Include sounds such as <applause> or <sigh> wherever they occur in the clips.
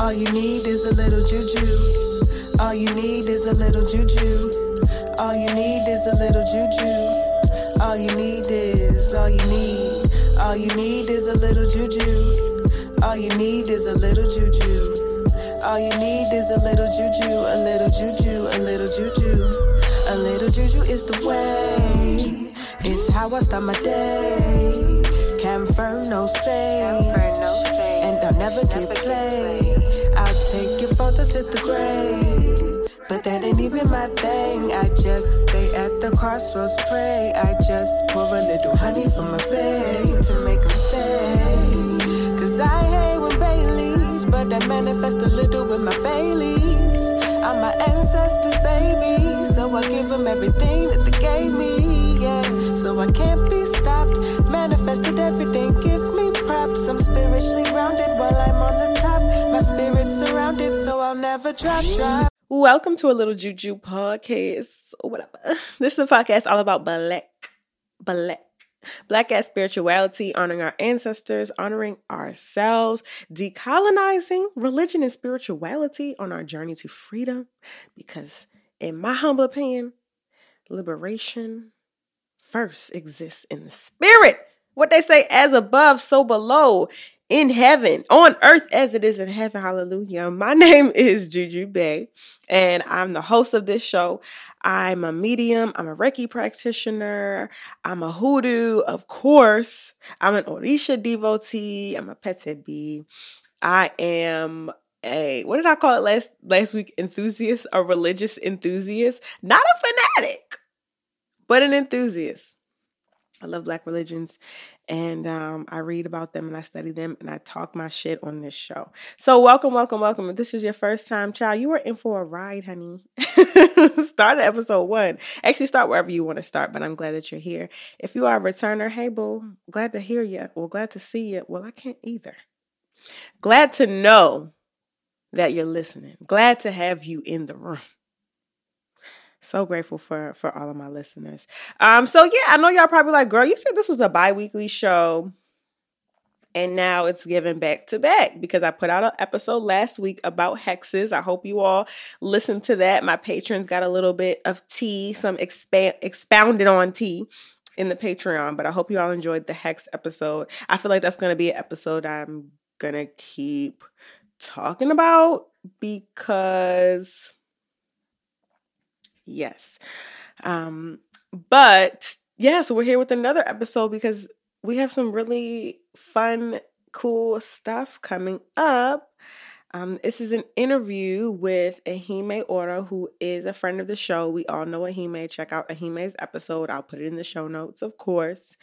All you need is a little juju. All you need is a little juju. All you need is a little juju. All you need is, all you need. All you need is a little juju. All you need is a little juju. All you need is a little juju, a little juju, a little juju. A little juju is the way. It's how I start my day. Confirm no say. And I'll never get played. Take your photo to the grave. But that ain't even my thing. I just stay at the crossroads, pray. I just pour a little honey from my babe to make them stay. Cause I hate when Baileys, but I manifest a little with my Baileys. I'm my ancestors, baby. So I give them everything that they gave me, yeah. So I can't be stopped. Manifested everything, give props. I'm spiritually grounded while I'm on the top. My spirit's surrounded, so I'll never drop, drop. Welcome to a little Juju podcast or whatever. <laughs> This is a podcast all about black, black, black ass spirituality, honoring our ancestors, honoring ourselves, decolonizing religion and spirituality on our journey to freedom. Because, in my humble opinion, liberation first exists in the spirit. What they say, as above, so below in heaven, on earth as it is in heaven. Hallelujah. My <laughs> name is Juju Bae, and I'm the host of this show. I'm a medium, I'm a Reiki practitioner, I'm a hoodoo, of course. I'm an Orisha devotee, I'm a Pete B. I am a what did I call it last last week? Enthusiast, a religious enthusiast, not a fanatic, but an enthusiast. I love black religions and um, I read about them and I study them and I talk my shit on this show. So, welcome, welcome, welcome. If this is your first time, child, you are in for a ride, honey. <laughs> start at episode one. Actually, start wherever you want to start, but I'm glad that you're here. If you are a returner, hey, boo, glad to hear you. Well, glad to see you. Well, I can't either. Glad to know that you're listening. Glad to have you in the room. So grateful for for all of my listeners. Um, so yeah, I know y'all probably like, girl, you said this was a bi-weekly show. And now it's given back to back because I put out an episode last week about hexes. I hope you all listened to that. My patrons got a little bit of tea, some expand expounded on tea in the Patreon, but I hope you all enjoyed the hex episode. I feel like that's going to be an episode I'm going to keep talking about because Yes. Um, but yeah, so we're here with another episode because we have some really fun, cool stuff coming up. Um, this is an interview with Ehime Ora, who is a friend of the show. We all know Ehime. Check out Ehime's episode. I'll put it in the show notes, of course.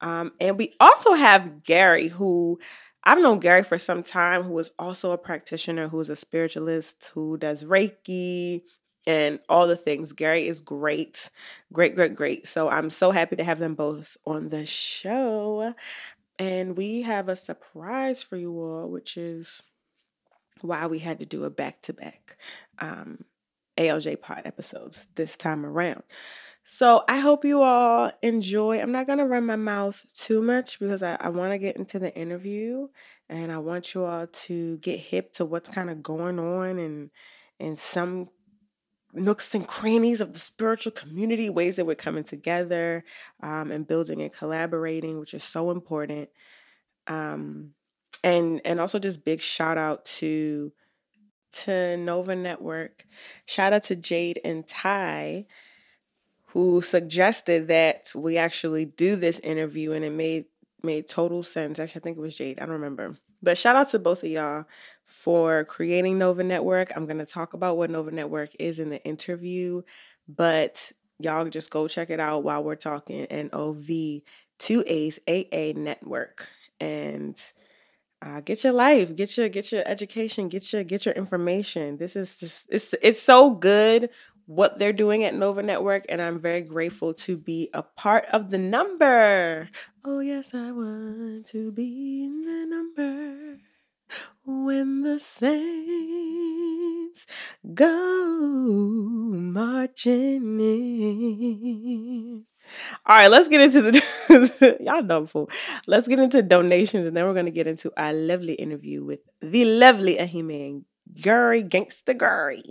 Um, and we also have Gary, who I've known Gary for some time, who is also a practitioner, who is a spiritualist, who does Reiki, and all the things. Gary is great, great, great, great. So I'm so happy to have them both on the show. And we have a surprise for you all, which is why we had to do a back to back um, ALJ pod episodes this time around. So I hope you all enjoy. I'm not going to run my mouth too much because I, I want to get into the interview and I want you all to get hip to what's kind of going on and in some nooks and crannies of the spiritual community, ways that we're coming together um, and building and collaborating, which is so important. Um, and and also just big shout out to to Novaa Network. Shout out to Jade and Ty, who suggested that we actually do this interview, and it made made total sense. Actually, I think it was Jade. I don't remember. But shout out to both of y'all for creating Novaa Network. I'm going to talk about what Novaa Network is in the interview, but y'all just go check it out while we're talking. N O V two A's A A Network and. Uh, get your life, get your get your education, get your get your information. This is just it's it's so good what they're doing at Novaa Network, and I'm very grateful to be a part of the number. Oh yes, I want to be in the number when the saints go marching in. All right, let's get into the <laughs> y'all dumb fool. Let's get into donations, and then we're gonna get into our lovely interview with the lovely Ehime Gary Gangsta Gary.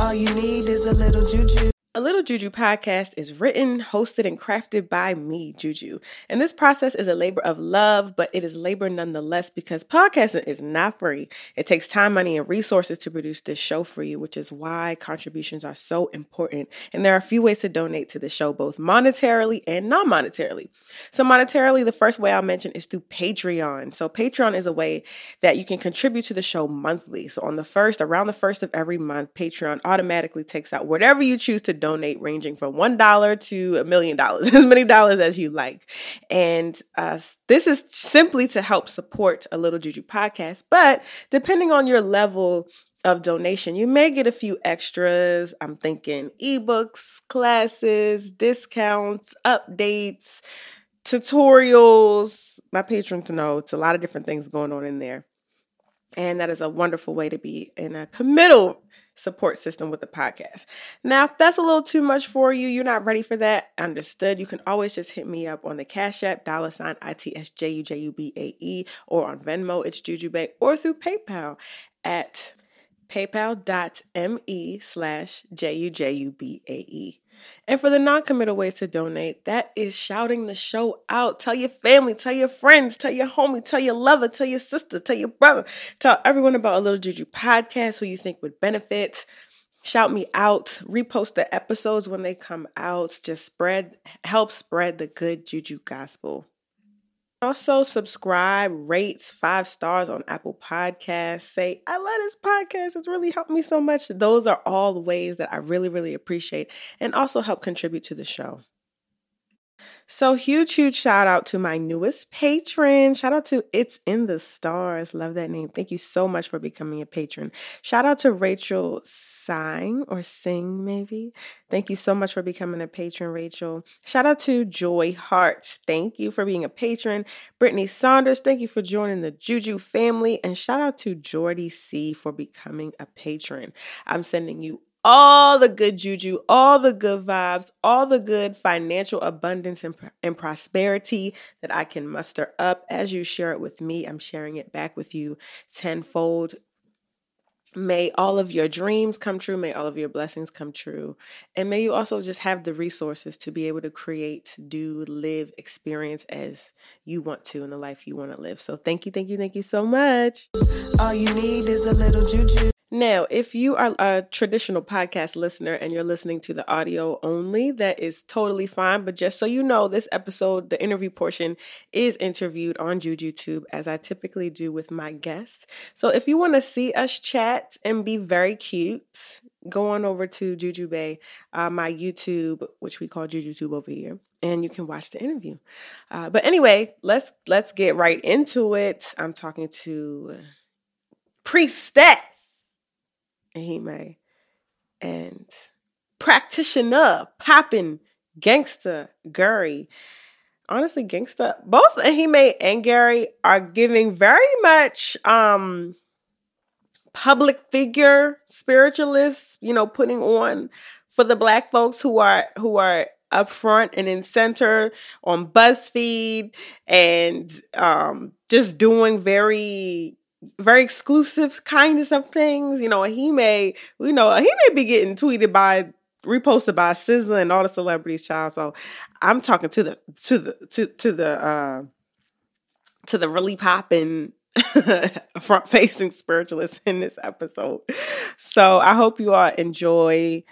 All you need is a little juju. A Little Juju podcast is written, hosted, and crafted by me, Juju. And this process is a labor of love, but it is labor nonetheless because podcasting is not free. It takes time, money, and resources to produce this show for you, which is why contributions are so important. And there are a few ways to donate to the show, both monetarily and non monetarily. So, monetarily, the first way I'll mention is through Patreon. So, Patreon is a way that you can contribute to the show monthly. So, on the first, around the first of every month, Patreon automatically takes out whatever you choose to donate donate ranging from $1 to a million dollars, <laughs> as many dollars as you like. And uh, this is simply to help support a Little Juju podcast. But depending on your level of donation, you may get a few extras. I'm thinking ebooks, classes, discounts, updates, tutorials. My patrons know it's a lot of different things going on in there. And that is a wonderful way to be in a committal support system with the podcast. Now, if that's a little too much for you, you're not ready for that, understood. You can always just hit me up on the Cash App, dollar sign I-T-S-J-U-J-U-B-A-E, or on Venmo, it's Jujube, or through PayPal at paypal.me slash J-U-J-U-B-A-E. And for the non committal ways to donate, that is shouting the show out. Tell your family, tell your friends, tell your homie, tell your lover, tell your sister, tell your brother, tell everyone about a little Juju podcast who you think would benefit. Shout me out, repost the episodes when they come out. Just spread, help spread the good Juju gospel. Also, subscribe, rates five stars on Apple Podcasts. Say, I love this podcast. It's really helped me so much. Those are all the ways that I really, really appreciate and also help contribute to the show. So, huge, huge shout out to my newest patron. Shout out to It's in the Stars. Love that name. Thank you so much for becoming a patron. Shout out to Rachel Sing or Sing, maybe. Thank you so much for becoming a patron, Rachel. Shout out to Joy Hart. Thank you for being a patron. Brittany Saunders, thank you for joining the Juju family. And shout out to Jordy C for becoming a patron. I'm sending you all the good juju, all the good vibes, all the good financial abundance and, and prosperity that I can muster up. As you share it with me, I'm sharing it back with you tenfold. May all of your dreams come true. May all of your blessings come true. And may you also just have the resources to be able to create, do, live, experience as you want to in the life you want to live. So thank you, thank you, thank you so much. All you need is a little juju. Now, if you are a traditional podcast listener and you're listening to the audio only, that is totally fine. But just so you know, this episode, the interview portion, is interviewed on JujuTube as I typically do with my guests. So if you want to see us chat and be very cute, go on over to Jujube, uh, my YouTube, which we call JujuTube over here and you can watch the interview. Uh, but anyway, let's let's get right into it. I'm talking to Priestess Ehime and practitioner, popping gangster Gary. Honestly, gangster, both Ehime and Gary are giving very much um public figure spiritualists, you know, putting on for the black folks who are who are up front and in center on BuzzFeed and um just doing very very exclusive kindness of things. You know, he may, you know, he may be getting tweeted by reposted by SZA and all the celebrities, child. So I'm talking to the to the to to the uh to the really popping <laughs> front facing spiritualist in this episode. So I hope you all enjoy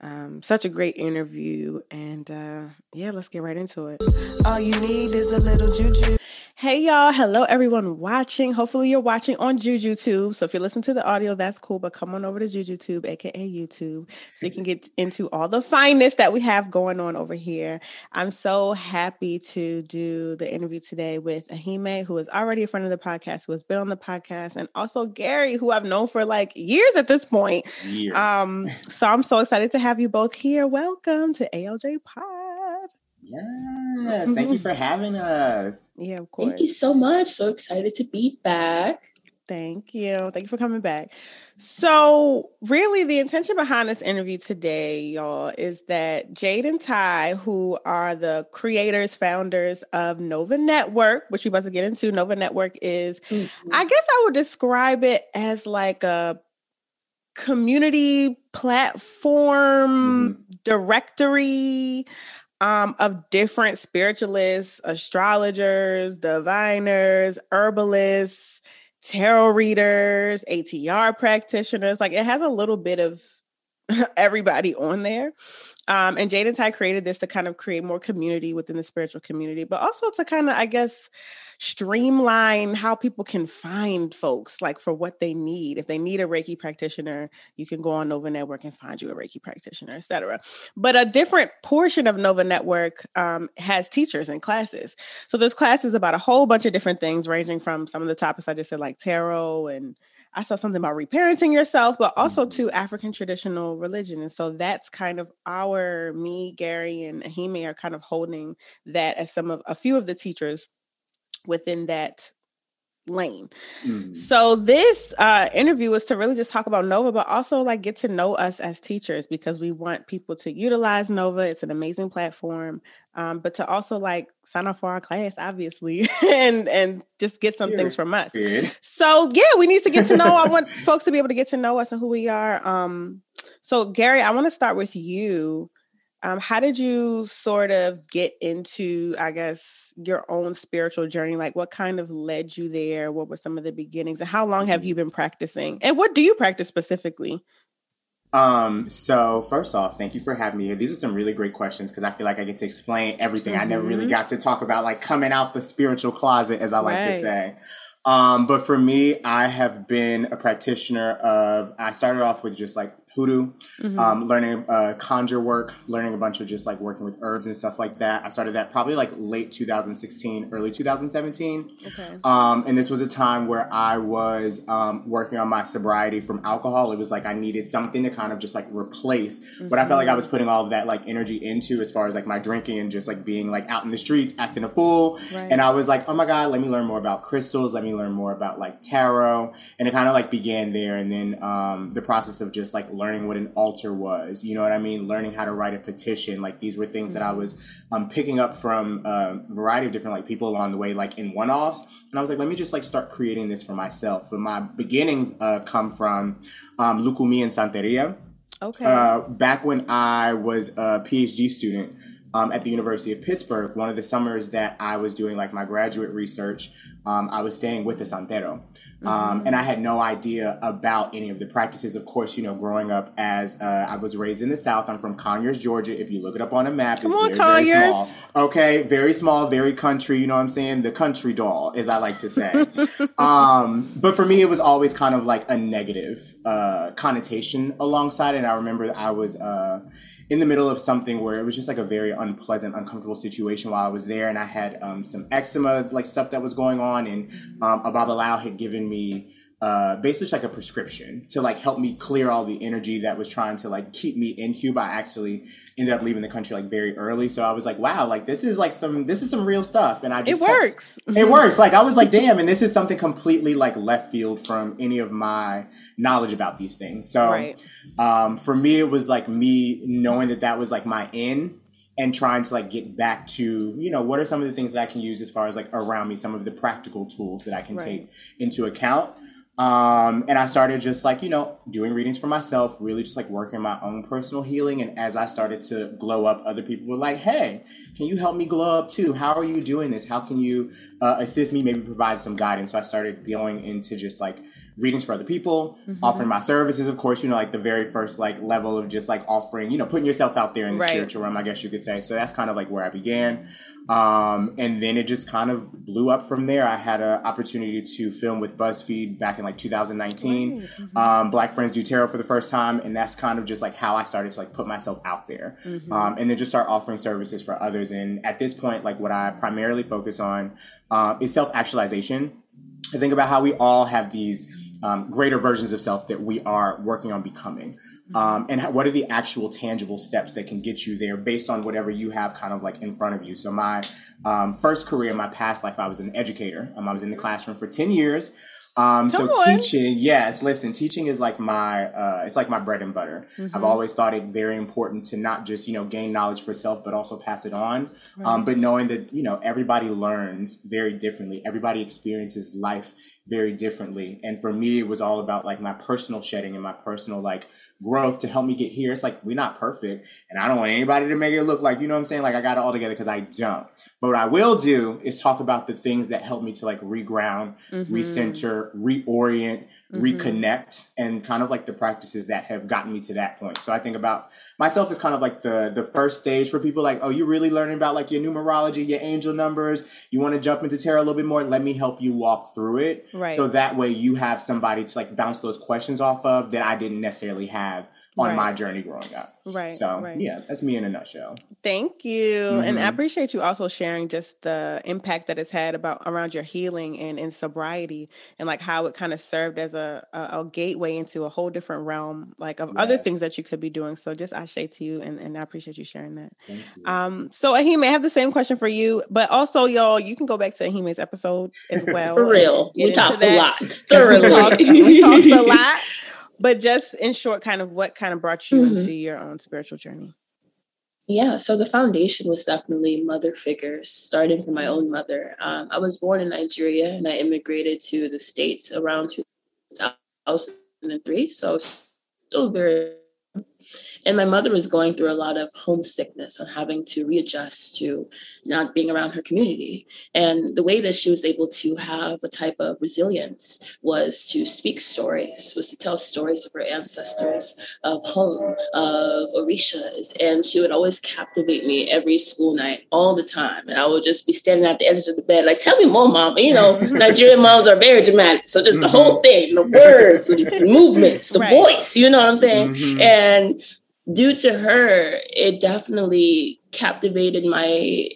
um, such a great interview. And uh, yeah, let's get right into it. All you need is a little juju. Hey y'all, hello everyone watching. Hopefully you're watching on JujuTube. So if you listen to the audio, that's cool. But come on over to JujuTube, aka YouTube, so you can get into all the fineness that we have going on over here. I'm so happy to do the interview today with Ehime, who is already a friend of the podcast, who has been on the podcast, and also Gary, who I've known for like years at this point. Years. Um, so I'm so excited to have you both here. Welcome to ALJ Pod. Yes, thank you for <laughs> having us. Yeah, of course. Thank you so much. So excited to be back. Thank you. Thank you for coming back. So, really, the intention behind this interview today, y'all, is that Jade and Ty, who are the creators, founders of Novaa Network, which we about to get into, Novaa Network is, mm-hmm. I guess I would describe it as like a community platform mm-hmm. directory um, of different spiritualists, astrologers, diviners, herbalists, tarot readers, ATR practitioners. Like it has a little bit of <laughs> everybody on there. Um, and Jade and Ty created this to kind of create more community within the spiritual community, but also to kind of, I guess, streamline how people can find folks like for what they need. If they need a Reiki practitioner, you can go on Novaa Network and find you a Reiki practitioner, etc. But a different portion of Novaa Network um, has teachers and classes. So there's classes about a whole bunch of different things, ranging from some of the topics I just said, like tarot and I saw something about reparenting yourself, but also to African traditional religion. And so that's kind of our me, Gary, and Ehime are kind of holding that as some of a few of the teachers within that lane. Mm. So this uh, interview was to really just talk about Novaa, but also like get to know us as teachers because we want people to utilize Novaa. It's an amazing platform, um, but to also like sign up for our class, obviously, <laughs> and and just get some things from us. Good. So yeah, we need to get to know. I want <laughs> folks to be able to get to know us and who we are. Um, so Gary, I want to start with you. Um, how did you sort of get into, I guess, your own spiritual journey? Like, what kind of led you there? What were some of the beginnings? And how long have mm-hmm. you been practicing? And what do you practice specifically? Um, so first off, thank you for having me here. These are some really great questions because I feel like I get to explain everything. Mm-hmm. I never really mm-hmm. got to talk about like coming out the spiritual closet, as I like right. to say. Um, but for me, I have been a practitioner of, I started off with just like hoodoo, mm-hmm. um, learning uh, conjure work, learning a bunch of just like working with herbs and stuff like that. I started that probably like late 2016, early 2017. Okay. Um, and this was a time where I was um, working on my sobriety from alcohol. It was like I needed something to kind of just like replace mm-hmm. what I felt like I was putting all of that like energy into as far as like my drinking and just like being like out in the streets, acting a fool. Right. And I was like, oh my God, let me learn more about crystals. Let me learn more about like tarot. And it kind of like began there. And then um, the process of just like learning what an altar was. You know what I mean? Learning how to write a petition. Like these were things that I was um, picking up from a variety of different like people along the way, like in one offs. And I was like, let me just like start creating this for myself. But my beginnings uh, come from um, Lukumi and Santeria. Okay. Uh, back when I was a PhD student, um, at the University of Pittsburgh, one of the summers that I was doing like my graduate research, um, I was staying with a santero. Um, mm-hmm. And I had no idea about any of the practices. Of course, you know, growing up as uh, I was raised in the South, I'm from Conyers, Georgia. If you look it up on a map, Come it's on, very, Conyers. very small. Okay, very small, very country. You know what I'm saying? The country doll, as I like to say. <laughs> Um, but for me, it was always kind of like a negative uh, connotation alongside it. And I remember I was. Uh, in the middle of something where it was just like a very unpleasant, uncomfortable situation while I was there, and I had um, some eczema like stuff that was going on, and um, a Babalawo had given me uh, basically like a prescription to like help me clear all the energy that was trying to like keep me in Cuba. I actually ended up leaving the country like very early, so I was like, wow, like this is like some this is some real stuff, and I just it kept, works. <laughs> It works. Like I was like, damn, and this is something completely like left field from any of my knowledge about these things. So right. um, for me, it was like me knowing that that was like my in and trying to like get back to you know what are some of the things that I can use as far as like around me, some of the practical tools that I can right. take into account. Um, and I started just like, you know, doing readings for myself, really just like working my own personal healing. And as I started to glow up, other people were like, hey, can you help me glow up too? How are you doing this? How can you uh, assist me, maybe provide some guidance? So I started going into just like readings for other people, mm-hmm. offering my services, of course, you know, like the very first like level of just like offering, you know, putting yourself out there in the right. spiritual realm, I guess you could say. So that's kind of like where I began. Um, and then it just kind of blew up from there. I had an opportunity to film with BuzzFeed back in like 2019. Mm-hmm. Um, Black Friends Do Tarot for the first time. And that's kind of just like how I started to like put myself out there. Mm-hmm. Um, and then just start offering services for others. And at this point, like what I primarily focus on uh, is self actualization. I think about how we all have these um, greater versions of self that we are working on becoming. Um, and what are the actual tangible steps that can get you there based on whatever you have kind of like in front of you. So my um, first career in my past life, I was an educator. Um, I was in the classroom for 10 years. Um, so teaching, yes, listen, teaching is like my, uh, it's like my bread and butter. Mm-hmm. I've always thought it very important to not just, you know, gain knowledge for self, but also pass it on. Right. Um, but knowing that, you know, everybody learns very differently. Everybody experiences life very differently. And for me, it was all about like my personal shedding and my personal like growth to help me get here. It's like we're not perfect, and I don't want anybody to make it look like you know what I'm saying. Like I got it all together because I don't. But what I will do is talk about the things that help me to like reground, mm-hmm. recenter, reorient, mm-hmm. reconnect and kind of like the practices that have gotten me to that point. So I think about myself as kind of like the the first stage for people like, oh, you're really learning about like your numerology, your angel numbers. You want to jump into tarot a little bit more. Let me help you walk through it. Right. So that way you have somebody to like bounce those questions off of that I didn't necessarily have on right. my journey growing up. Right. So right. yeah, that's me in a nutshell. Thank you. Mm-hmm. And I appreciate you also sharing just the impact that it's had about around your healing and in sobriety and like how it kind of served as a, a, a, gateway into a whole different realm like of yes. other things that you could be doing. So just I say to you and, and I appreciate you sharing that. You. Um so Ehime, I have the same question for you, but also y'all, you can go back to Ehime's episode as <laughs> well. for real. <laughs> <laughs> We talked a lot. Thoroughly. we, talked, we talked a lot but just in short, kind of what kind of brought you mm-hmm. into your own spiritual journey? Yeah, so the foundation was definitely mother figures, starting from my own mother. Um, I was born in Nigeria and I immigrated to the States around 2003. So I was still very and my mother was going through a lot of homesickness and having to readjust to not being around her community. And the way that she was able to have a type of resilience was to speak stories, was to tell stories of her ancestors, of home, of Orishas. And she would always captivate me every school night, all the time. And I would just be standing at the edge of the bed, like, tell me more, mom. You know, <laughs> Nigerian moms are very dramatic. So just the mm-hmm. whole thing, the words, the <laughs> movements, the right. voice, you know what I'm saying? Mm-hmm. And due to her, it definitely captivated my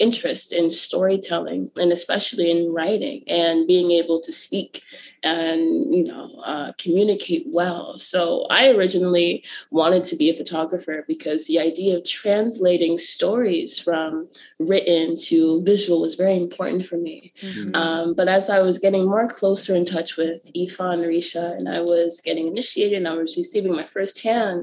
interest in storytelling and especially in writing and being able to speak and you know uh, communicate well. So i originally wanted to be a photographer because the idea of translating stories from written to visual was very important for me. Mm-hmm. um, but as i was getting more closer in touch with ifa and risha and i was getting initiated and i was receiving my first hand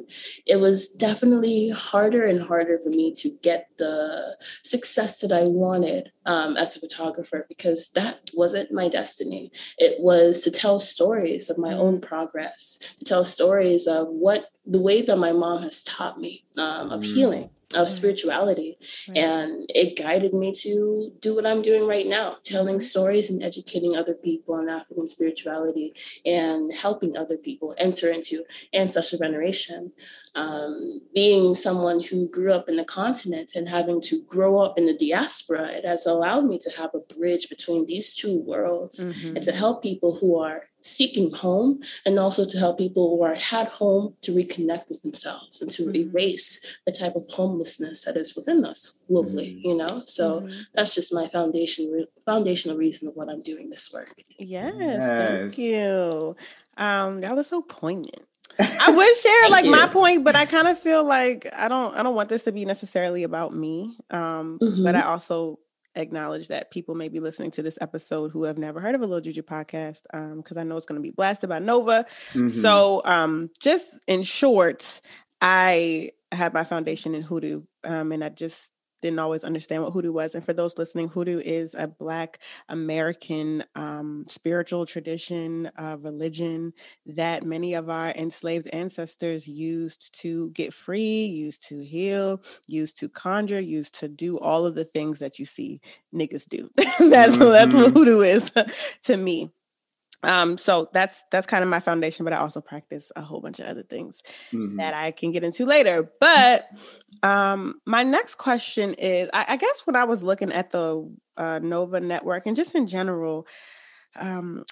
it was definitely harder and harder for me to get the success that i wanted um, as a photographer because that wasn't my destiny. It was to tell stories of my own progress, to tell stories of what the way that my mom has taught me um, of mm. healing, of spirituality. Right. And it guided me to do what I'm doing right now, telling stories and educating other people on African spirituality and helping other people enter into ancestral veneration. Um, being someone who grew up in the continent and having to grow up in the diaspora, it has allowed me to have a bridge between these two worlds mm-hmm. and to help people who are seeking home and also to help people who are at home to reconnect with themselves and to mm-hmm. erase the type of homelessness that is within us globally mm-hmm. you know so mm-hmm. that's just my foundation foundational reason of what i'm doing this work yes, yes. thank you um that was so poignant I <laughs> would share like you. my point, but I kind of feel like I don't I don't want this to be necessarily about me. Um, mm-hmm. but I also acknowledge that people may be listening to this episode who have never heard of a Little Juju podcast because um, I know it's going to be blasted by Novaa. Mm-hmm. So, um, just in short, I had my foundation in hoodoo, um, and I just didn't always understand what hoodoo was. And for those listening, hoodoo is a Black American um, spiritual tradition, uh, religion that many of our enslaved ancestors used to get free, used to heal, used to conjure, used to do all of the things that you see niggas do. <laughs> that's mm-hmm. that's what mm-hmm. hoodoo is <laughs> to me um so that's that's kind of my foundation but i also practice a whole bunch of other things mm-hmm. that i can get into later but um my next question is I, I, guess when i was looking at the uh, novaa network and just in general um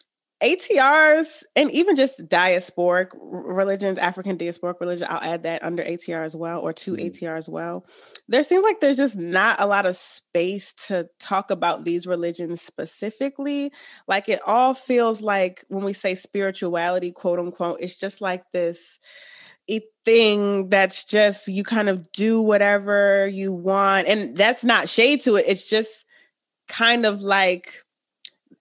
ATRs and even just diasporic religions, African diasporic religion, I'll add that under ATR as well, or to mm. ATR as well. There seems like there's just not a lot of space to talk about these religions specifically. Like it all feels like when we say spirituality, quote unquote, it's just like this thing that's just you kind of do whatever you want. And that's not shade to it. It's just kind of like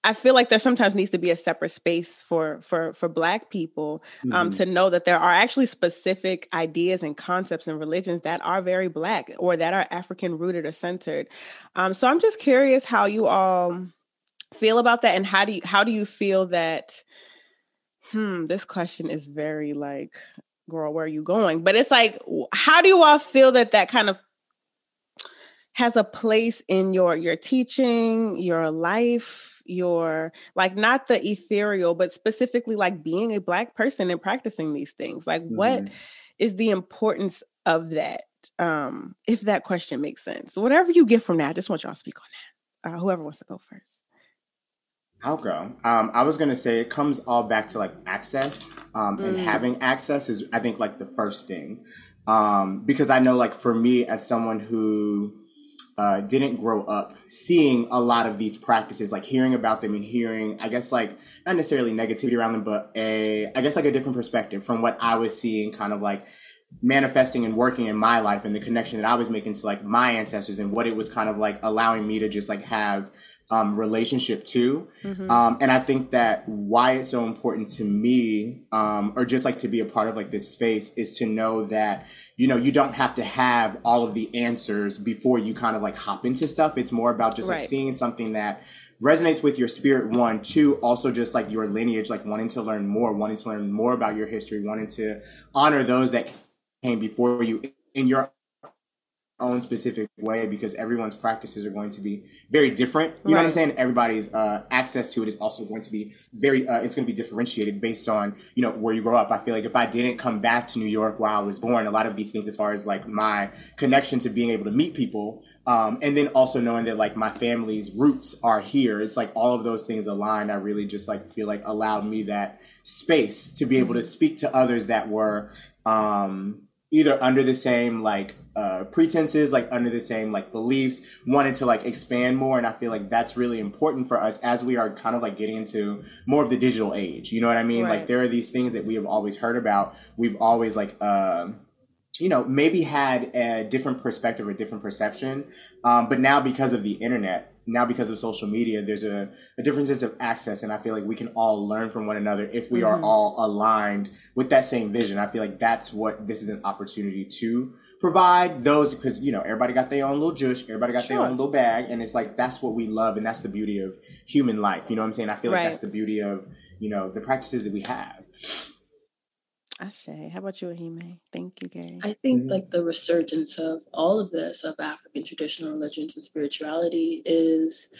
I feel like there sometimes needs to be a separate space for for for Black people um, mm-hmm. to know that there are actually specific ideas and concepts and religions that are very Black or that are African rooted or centered. Um, so I'm just curious how you all feel about that, and how do you how do you feel that? Hmm, this question is very like, girl, where are you going? But it's like, how do you all feel that that kind of has a place in your your teaching, your life, your like not the ethereal, but specifically like being a black person and practicing these things. Like mm-hmm. what is the importance of that? Um, if that question makes sense. Whatever you get from that, I just want y'all to speak on that. Uh, whoever wants to go first. I'll go. Um, I was gonna say it comes all back to like access, um, mm. and having access is I think like the first thing, um, because I know like for me as someone who uh, didn't grow up seeing a lot of these practices, like hearing about them and hearing, I guess, like not necessarily negativity around them, but a, I guess, like a different perspective from what I was seeing, kind of like manifesting and working in my life and the connection that I was making to like my ancestors and what it was kind of like allowing me to just like have um, relationship too. Mm-hmm. Um, and I think that why it's so important to me, um, or just like to be a part of like this space, is to know that you know you don't have to have all of the answers before you kind of like hop into stuff. It's more about just right. like seeing something that resonates with your spirit one two also just like your lineage like wanting to learn more wanting to learn more about your history wanting to honor those that came before you in your own specific way because everyone's practices are going to be very different. You right. know what I'm saying? Everybody's uh, access to it is also going to be very. Uh, it's going to be differentiated based on you know where you grow up. I feel like if I didn't come back to New York where I was born, a lot of these things, as far as like my connection to being able to meet people, um, and then also knowing that like my family's roots are here, it's like all of those things aligned. I really just like feel like allowed me that space to be able to speak to others that were. Um, either under the same like uh, pretenses, like under the same like beliefs, wanted to like expand more. And I feel like that's really important for us as we are kind of like getting into more of the digital age. You know what I mean? Right. Like there are these things that we have always heard about. We've always like, uh, you know, maybe had a different perspective or different perception. Um, but now because of the internet, now because of social media, there's a, a different sense of access. And I feel like we can all learn from one another if we mm. are mm-hmm. all aligned with that same vision. I feel like that's what this is an opportunity to provide those because, you know, everybody got their own little juice, everybody got sure. their own little bag. And it's like, that's what we love. And that's the beauty of human life. You know what I'm saying? I feel like right. that's the beauty of, you know, the practices that we have. Ashe. How about you, Ehime? Thank you, Gary. I think mm-hmm. like the resurgence of all of this of African traditional religions and spirituality is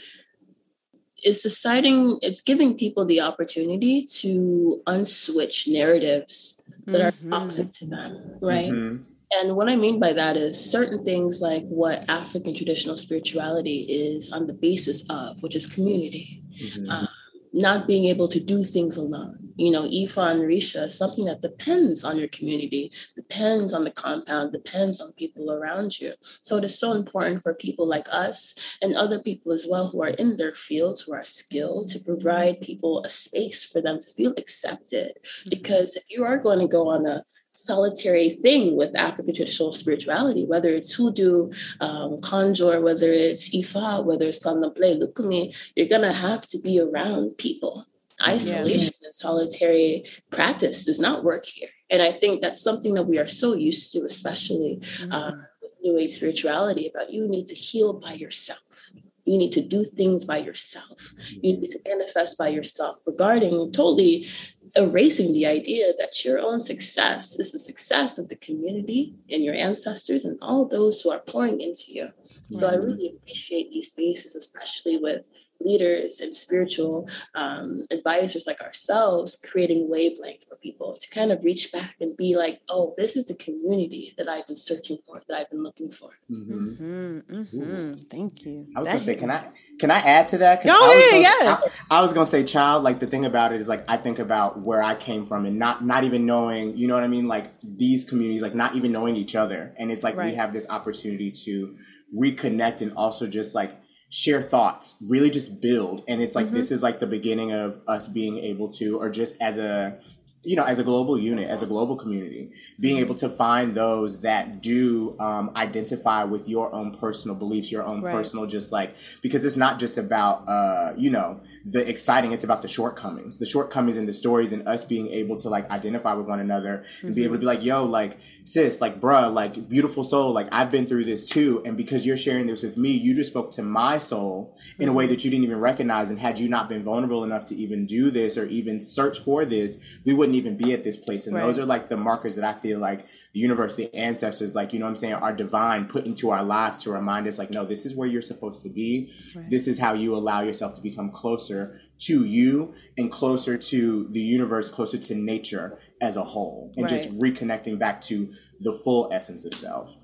is deciding it's giving people the opportunity to unswitch narratives that mm-hmm. are toxic to them, right? Mm-hmm. And what I mean by that is certain things like what African traditional spirituality is on the basis of, which is community. Mm-hmm. Um, not being able to do things alone. You know, Ifa and Risha is something that depends on your community, depends on the compound, depends on people around you. So it is so important for people like us and other people as well who are in their fields, who are skilled, to provide people a space for them to feel accepted. Mm-hmm. Because if you are going to go on a solitary thing with African traditional spirituality, whether it's hoodoo, um, conjure, whether it's ifa, whether it's candomblé, lukumi, you're gonna have to be around people. Isolation yeah. and solitary practice does not work here. And I think that's something that we are so used to, especially mm-hmm. um, with New Age spirituality, about you need to heal by yourself. You need to do things by yourself. You need to manifest by yourself regarding totally erasing the idea that your own success is the success of the community and your ancestors and all those who are pouring into you. So I really appreciate these spaces, especially with leaders and spiritual um, advisors like ourselves creating wavelength for people to kind of reach back and be like oh this is the community that i've been searching for that i've been looking for mm-hmm. Mm-hmm. Mm-hmm. thank you i was that gonna say can i can i add to that oh, I yeah, yes. I, I, was gonna say child like the thing about it is like i think about where i came from and not not even knowing you know what i mean like these communities like not even knowing each other and it's like right. we have this opportunity to reconnect and also just like share thoughts, really just build. And it's like mm-hmm. this is like the beginning of us being able to, or just as a you know, as a global unit, as a global community, being able to find those that do um, identify with your own personal beliefs, your own right. personal, just like, because it's not just about, uh, you know, the exciting, it's about the shortcomings, the shortcomings in the stories and us being able to like identify with one another and mm-hmm. be able to be like, yo, like, sis, like, bruh, like, beautiful soul, like, I've been through this too. And because you're sharing this with me, you just spoke to my soul in a way mm-hmm. that you didn't even recognize. And had you not been vulnerable enough to even do this or even search for this, we wouldn't wouldn't even be at this place. And right. those are like the markers that I feel like the universe, the ancestors, like, you know I'm saying, are divine put into our lives to remind us, like, no, this is where you're supposed to be. Right. This is how you allow yourself to become closer to you and closer to the universe, closer to nature as a whole, and right. just reconnecting back to the full essence of self.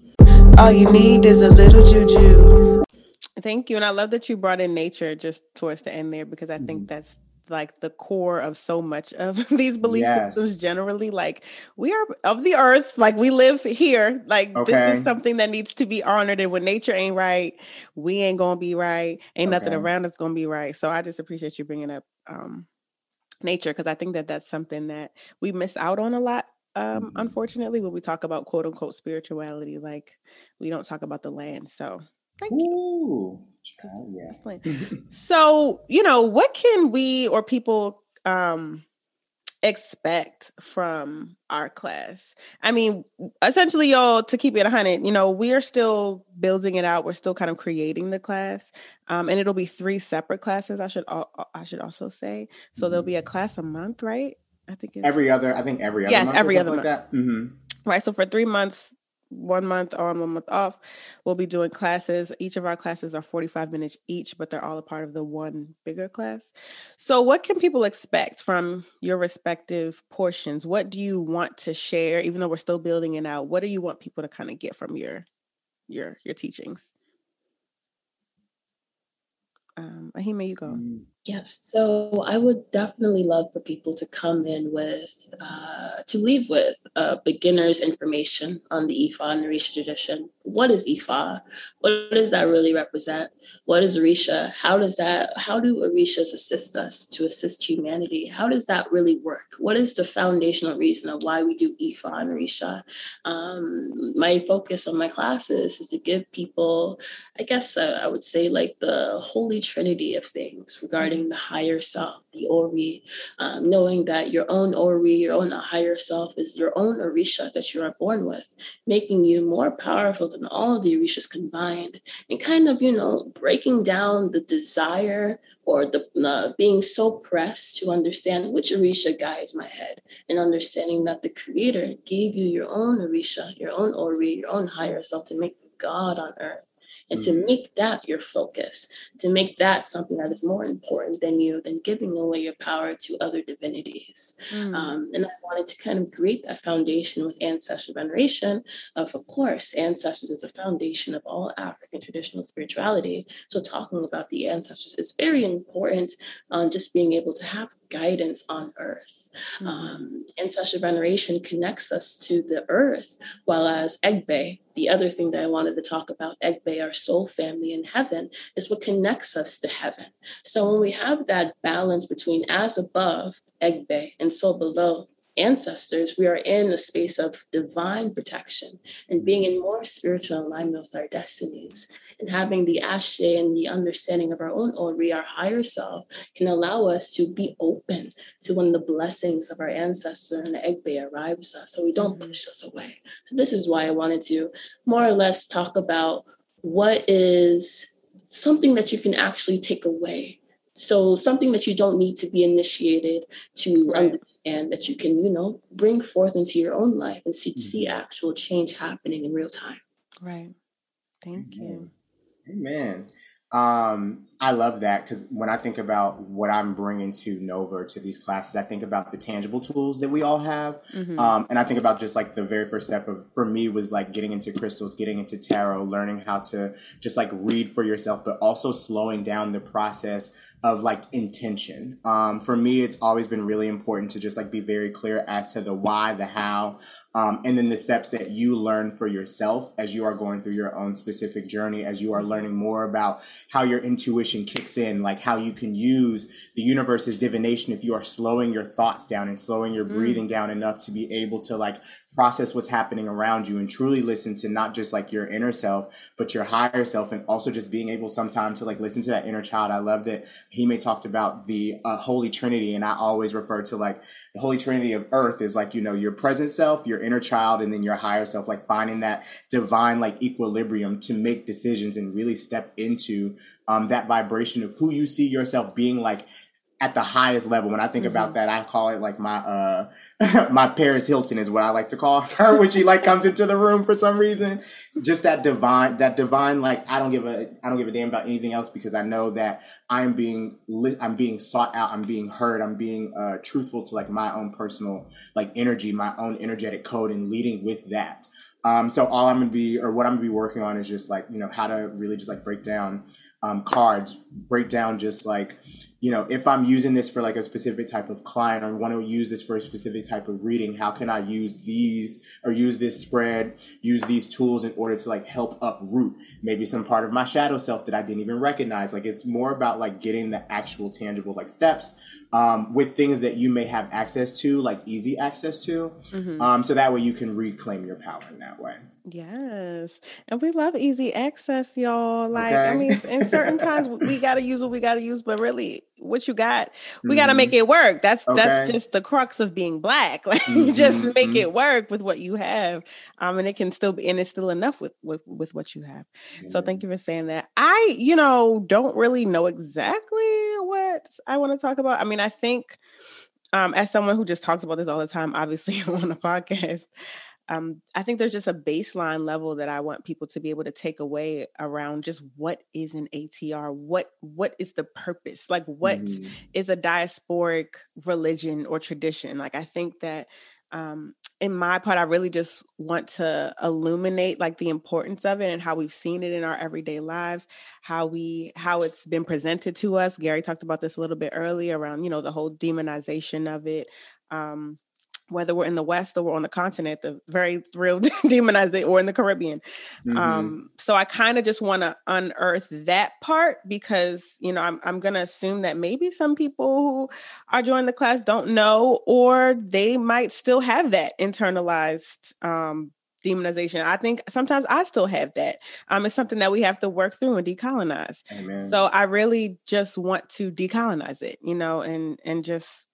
All you need is a little juju. Thank you. And I love that you brought in nature just towards the end there because I mm-hmm. think that's like the core of so much of <laughs> these belief yes. systems generally like we are of the earth like we live here like okay. this is something that needs to be honored and when nature ain't right we ain't gonna be right ain't okay. nothing around us gonna be right so i just appreciate you bringing up um nature because i think that that's something that we miss out on a lot um mm-hmm. unfortunately when we talk about quote unquote spirituality like we don't talk about the land so thank Ooh. you yes. <laughs> so, you know, what can we or people um expect from our class? I mean, essentially, y'all, to keep it 100, you know, we are still building it out. We're still kind of creating the class, um, and it'll be three separate classes. I should I should also say. So mm-hmm. there'll be a mm-hmm. class a month, right? I think every other. I think every other. Yes, month every other month. Like mm-hmm. Right. So for three months, one month on, one month off. We'll be doing classes. Each of our classes are 45 minutes each, but they're all a part of the one bigger class. So, what can people expect from your respective portions? What do you want to share, even though we're still building it out? What do you want people to kind of get from your your your teachings? Um, Ehime, you go. Mm. Yes, so I would definitely love for people to come in with, uh, to leave with uh, beginner's information on the Ifa and Orisha tradition. What is Ifa? What does that really represent? What is Orisha? How does that, how do Orishas assist us to assist humanity? How does that really work? What is the foundational reason of why we do Ifa and Orisha? Um, my focus on my classes is to give people, I guess uh, I would say like the holy trinity of things regarding the higher self, the Ori, um, knowing that your own Ori, your own higher self is your own Orisha that you are born with, making you more powerful than all the Orishas combined, and kind of, you know, breaking down the desire or the uh, being so pressed to understand which Orisha guides my head, and understanding that the Creator gave you your own Orisha, your own Ori, your own higher self to make God on earth and mm-hmm. to mm. make that your focus, to make that something that is more important than you, than giving away your power to other divinities. Mm-hmm. Um, and I wanted to kind of create that foundation with ancestral veneration of, of course, ancestors is the foundation of all African traditional spirituality. So talking about the ancestors is very important on just being able to have guidance on earth. Mm-hmm. Um, ancestral veneration connects us to the earth, while as Egbe, the other thing that I wanted to talk about, Egbe, our soul family in heaven, is what connects us to heaven. So when we have that balance between as above, Egbe, and so below, ancestors, we are in the space of divine protection and being in more spiritual alignment with our destinies and having the ashe and the understanding of our own ori, our higher self, can allow us to be open to when the blessings of our ancestors and Egbe arrives us, so we don't mm-hmm. push us away. So this is why I wanted to more or less talk about what is something that you can actually take away. So something that you don't need to be initiated to right. understand that you can, you know, bring forth into your own life and see, mm-hmm. see actual change happening in real time. Right. Thank mm-hmm. you. Amen. Um, I love that because when I think about what I'm bringing to Novaa to these classes, I think about the tangible tools that we all have, mm-hmm. um, and I think about just like the very first step of for me was like getting into crystals, getting into tarot, learning how to just like read for yourself, but also slowing down the process of like intention. Um, for me, it's always been really important to just like be very clear as to the why, the how, um, and then the steps that you learn for yourself as you are going through your own specific journey, as you are learning more about how your intuition kicks in, like how you can use the universe's divination if you are slowing your thoughts down and slowing your mm. breathing down enough to be able to like process what's happening around you and truly listen to not just like your inner self, but your higher self, and also just being able sometimes to like listen to that inner child. I love that Ehime talked about the uh, Holy Trinity, and I always refer to like the Holy Trinity of Earth is like you know your present self, your inner child, and then your higher self. Like finding that divine like equilibrium to make decisions and really step into um, that vibration of who you see yourself being like at the highest level. When I think mm-hmm. about that, I call it like my uh <laughs> my Paris Hilton is what I like to call <laughs> her when she like comes into the room for some reason. Just that divine, that divine like I don't give a I don't give a damn about anything else because I know that I'm being li- I'm being sought out, I'm being heard, I'm being uh truthful to like my own personal like energy, my own energetic code, and leading with that. Um, so all I'm gonna be, or what I'm gonna be working on, is just like you know how to really just like break down um, cards, break down just like you know, if I'm using this for like a specific type of client or want to use this for a specific type of reading, how can I use these or use this spread, use these tools in order to like help uproot maybe some part of my shadow self that I didn't even recognize? Like it's more about like getting the actual tangible like steps um, with things that you may have access to, like easy access to. Mm-hmm. Um, so that way you can reclaim your power in that way. Yes. And we love easy access, y'all. Like, okay. I mean, in certain <laughs> times we got to use what we got to use, but really, what you got, we mm-hmm. got to make it work. That's okay. that's just the crux of being black. <laughs> Like, mm-hmm. just make mm-hmm. it work with what you have. Um, and it can still be, and it's still enough with with, with what you have. So, thank you for saying that. I, you know, don't really know exactly what I want to talk about. I mean, I think um, as someone who just talks about this all the time, obviously <laughs> on the podcast, um, I think there's just a baseline level that I want people to be able to take away around just what is an ATR, what what is the purpose, like what mm-hmm. is a diasporic religion or tradition. Like I think that um, in my part, I really just want to illuminate like the importance of it and how we've seen it in our everyday lives, how we how it's been presented to us. Gary talked about this a little bit earlier around you know the whole demonization of it. Um, whether we're in the West or we're on the continent, the very real <laughs> demonized or in the Caribbean. Mm-hmm. Um, so I kind of just want to unearth that part because, you know, I'm, I'm going to assume that maybe some people who are joining the class don't know, or they might still have that internalized um, demonization. I think sometimes I still have that. Um, it's something that we have to work through and decolonize. Amen. So I really just want to decolonize it, you know, and and just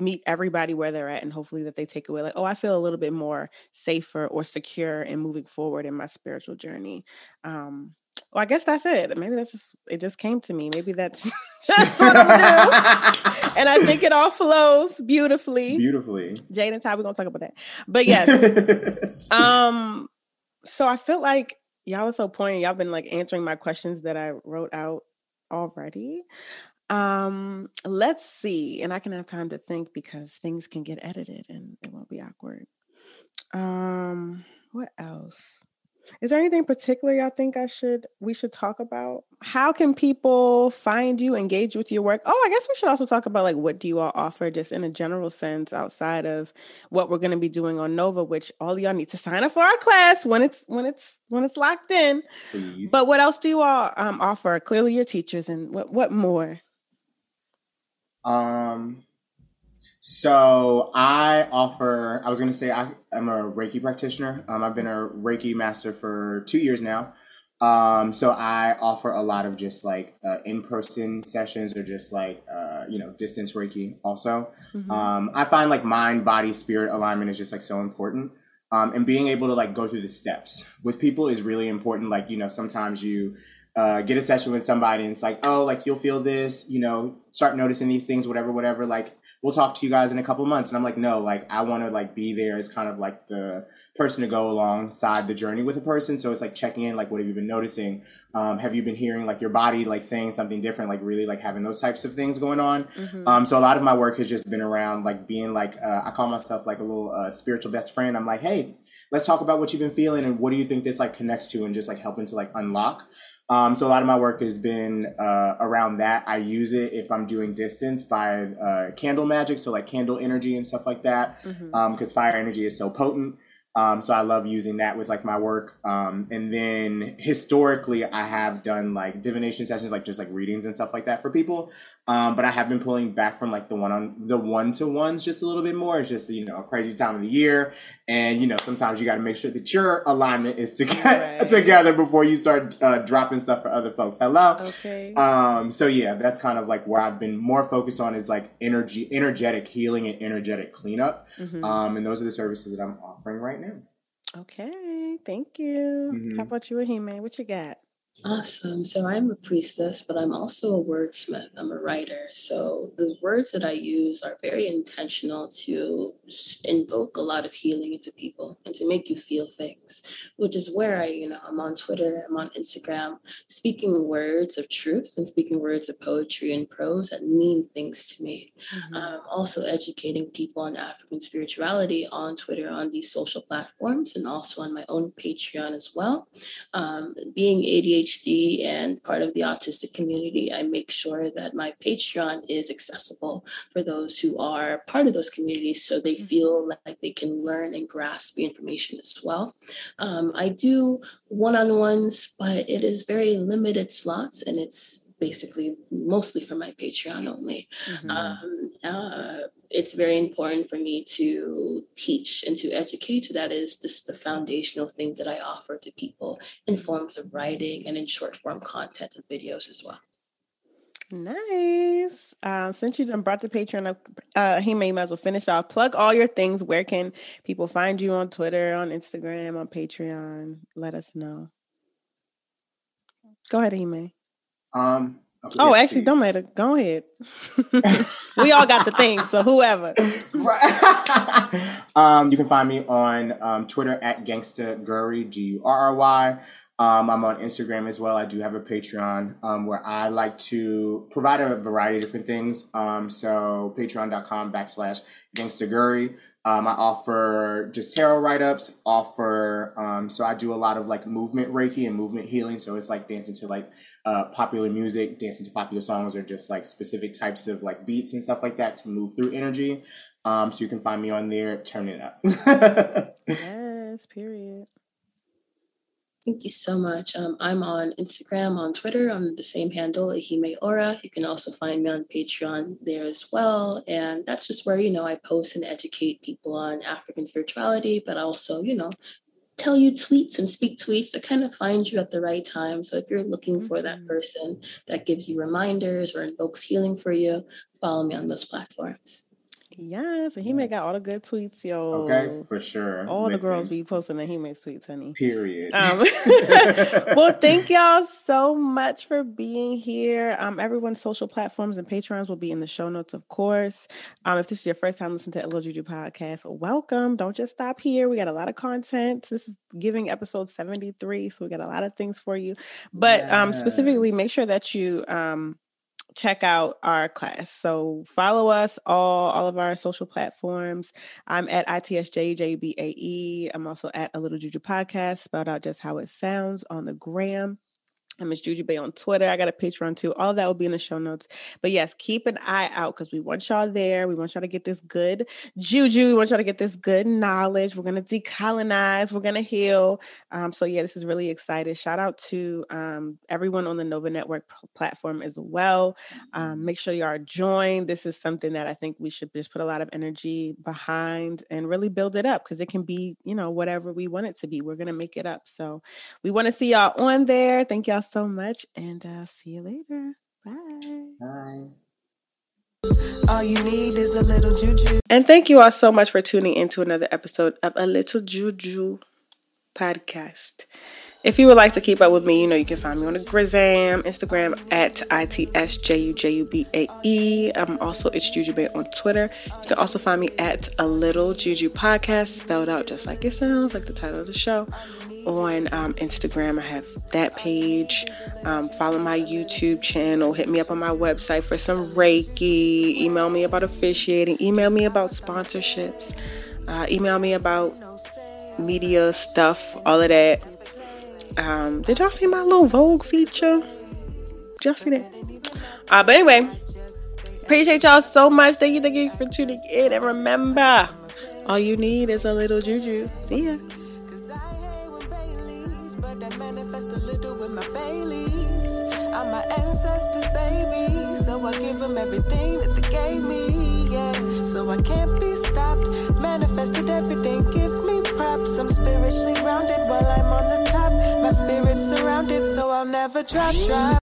meet everybody where they're at and hopefully that they take away like oh i feel a little bit more safer or secure in moving forward in my spiritual journey. Um well i guess that's it. Maybe that's just it just came to me. Maybe that's just what i'm doing and i think it all flows beautifully. Beautifully. Jade and ty we're gonna talk about that. But yes <laughs> um so i feel like y'all are so pointy. Y'all been like answering my questions that i wrote out already um, let's see. And I can have time to think because things can get edited and it won't be awkward. Um, what else? Is there anything particular y'all think I should we should talk about? How can people find you, engage with your work? Oh, I guess we should also talk about like what do you all offer just in a general sense outside of what we're going to be doing on Novaa, which all y'all need to sign up for our class when it's when it's when it's locked in. Please. But what else do you all um, offer? Clearly your teachers and what what more? Um, so I offer. I was going to say I, am a Reiki practitioner. Um, I've been a Reiki master for two years now. Um, so I offer a lot of just like uh, in-person sessions or just like uh, you know distance Reiki. Also, mm-hmm. um, I find like mind, body, spirit alignment is just like so important. Um, and being able to like go through the steps with people is really important. Like you know, sometimes you uh, get a session with somebody and it's like, oh, like you'll feel this, you know, start noticing these things, whatever, whatever. Like, we'll talk to you guys in a couple months. And I'm like, no, like I want to like be there as kind of like the person to go alongside the journey with a person. So it's like checking in, like, what have you been noticing? Um, have you been hearing like your body like saying something different, like really like having those types of things going on? Mm-hmm. Um, so a lot of my work has just been around like being like, uh, I call myself like a little uh, spiritual best friend. I'm like, hey, let's talk about what you've been feeling and what do you think this like connects to and just like helping to like unlock. Um, so a lot of my work has been uh, around that. I use it if I'm doing distance by uh, candle magic, so like candle energy and stuff like that, because mm-hmm. um, fire energy is so potent. Um, so I love using that with like my work. Um, and then historically, I have done like divination sessions, like just like readings and stuff like that for people. Um, but I have been pulling back from like the one on the one to ones just a little bit more. It's just you know a crazy time of the year, and you know sometimes you got to make sure that your alignment is <laughs> to get right. together before you start uh, dropping stuff for other folks. Hello. Okay. Um. So yeah, that's kind of like where I've been more focused on is like energy, energetic healing, and energetic cleanup. Mm-hmm. Um. And those are the services that I'm offering right now. Okay, thank you. Mm-hmm. How about you, Ehime? What you got? Awesome. So I'm a priestess, but I'm also a wordsmith. I'm a writer. So the words that I use are very intentional to invoke a lot of healing into people and to make you feel things, which is where I, you know, I'm on Twitter, I'm on Instagram, speaking words of truth and speaking words of poetry and prose that mean things to me. Mm-hmm. Um, also educating people on African spirituality on Twitter, on these social platforms, and also on my own Patreon as well. Um, being ADHD ADHD and part of the autistic community, I make sure that my Patreon is accessible for those who are part of those communities so they mm-hmm. feel like they can learn and grasp the information as well. Um, I do one on ones, but it is very limited slots and it's basically mostly for my Patreon only. Mm-hmm. Um, uh, it's very important for me to teach and to educate. That is just the foundational thing that I offer to people in forms of writing and in short form content and videos as well. Nice. Uh, since you done brought the Patreon up, uh, he may as well finish off. Plug all your things. Where can people find you on Twitter, on Instagram, on Patreon? Let us know. Go ahead, Hime. Um, Okay, oh, actually, don't matter. Go ahead. <laughs> we all got the thing, so whoever. <laughs> um, you can find me on um, Twitter at Gangsta Gurry, G U R R Y. Um, I'm on Instagram as well. I do have a Patreon um, where I like to provide a variety of different things. Um, so patreon.com backslash gangstagurry. Um, I offer just tarot write-ups, offer, um, so I do a lot of like movement Reiki and movement healing. So it's like dancing to like uh, popular music, dancing to popular songs or just like specific types of like beats and stuff like that to move through energy. Um, so you can find me on there, turn it up. <laughs> yes, period. Thank you so much. Um, I'm on Instagram, on Twitter, on the same handle, Ehime Ora. You can also find me on Patreon there as well. And that's just where, you know, I post and educate people on African spirituality, but also, you know, tell you tweets and speak tweets to kind of find you at the right time. So if you're looking for that mm-hmm. person that gives you reminders or invokes healing for you, follow me on those platforms. Yes, and he yes. may got all the good tweets, yo. Okay, for sure. All Listen. the girls be posting that he makes tweets, honey. Period. Um, <laughs> well, thank y'all so much for being here. Um, everyone's social platforms and patrons will be in the show notes, of course. Um, if this is your first time listening to Little podcast, welcome. Don't just stop here. We got a lot of content. This is giving episode 73, so we got a lot of things for you. But yes. um, specifically, make sure that you um check out our class. So follow us all all of our social platforms. I'm at ITSJUJUBAE. I'm also at a little Juju podcast, spelled out just how it sounds on the gram. I'm Miss Juju Bae on Twitter. I got a Patreon too. All that will be in the show notes. But yes, keep an eye out because we want y'all there. We want y'all to get this good juju. We want y'all to get this good knowledge. We're gonna decolonize. We're gonna heal. Um, so yeah, this is really excited. Shout out to um, everyone on the Novaa Network platform as well. Um, make sure you are joined. This is something that I think we should just put a lot of energy behind and really build it up because it can be, you know, whatever we want it to be. We're gonna make it up. So we want to see y'all on there. Thank y'all so much and uh, see you later. Bye. Bye. All you need is a little juju. And thank you all so much for tuning into another episode of A Little Juju podcast. If you would like to keep up with me, you know you can find me on the Grizam, Instagram at ITSJUJUBAE. I'm also it's Juju Bae on Twitter. You can also find me at A Little Juju Podcast, spelled out just like it sounds, like the title of the show on um, Instagram. I have that page. Um, follow my YouTube channel. Hit me up on my website for some Reiki. Email me about officiating. Email me about sponsorships. Uh, email me about media stuff, all of that. Um, did y'all see my little Vogue feature? Did y'all see that? Uh, but anyway, appreciate y'all so much. Thank you, thank you for tuning in. And remember, All you need is a little juju. Yeah. manifest with my Baileys. I'm my ancestors, baby. So I give them everything that they gave me, yeah. So I can't be stopped. Manifested everything, give me props. I'm spiritually grounded while I'm on the top. My spirit's surrounded, so I'll never drop, drop.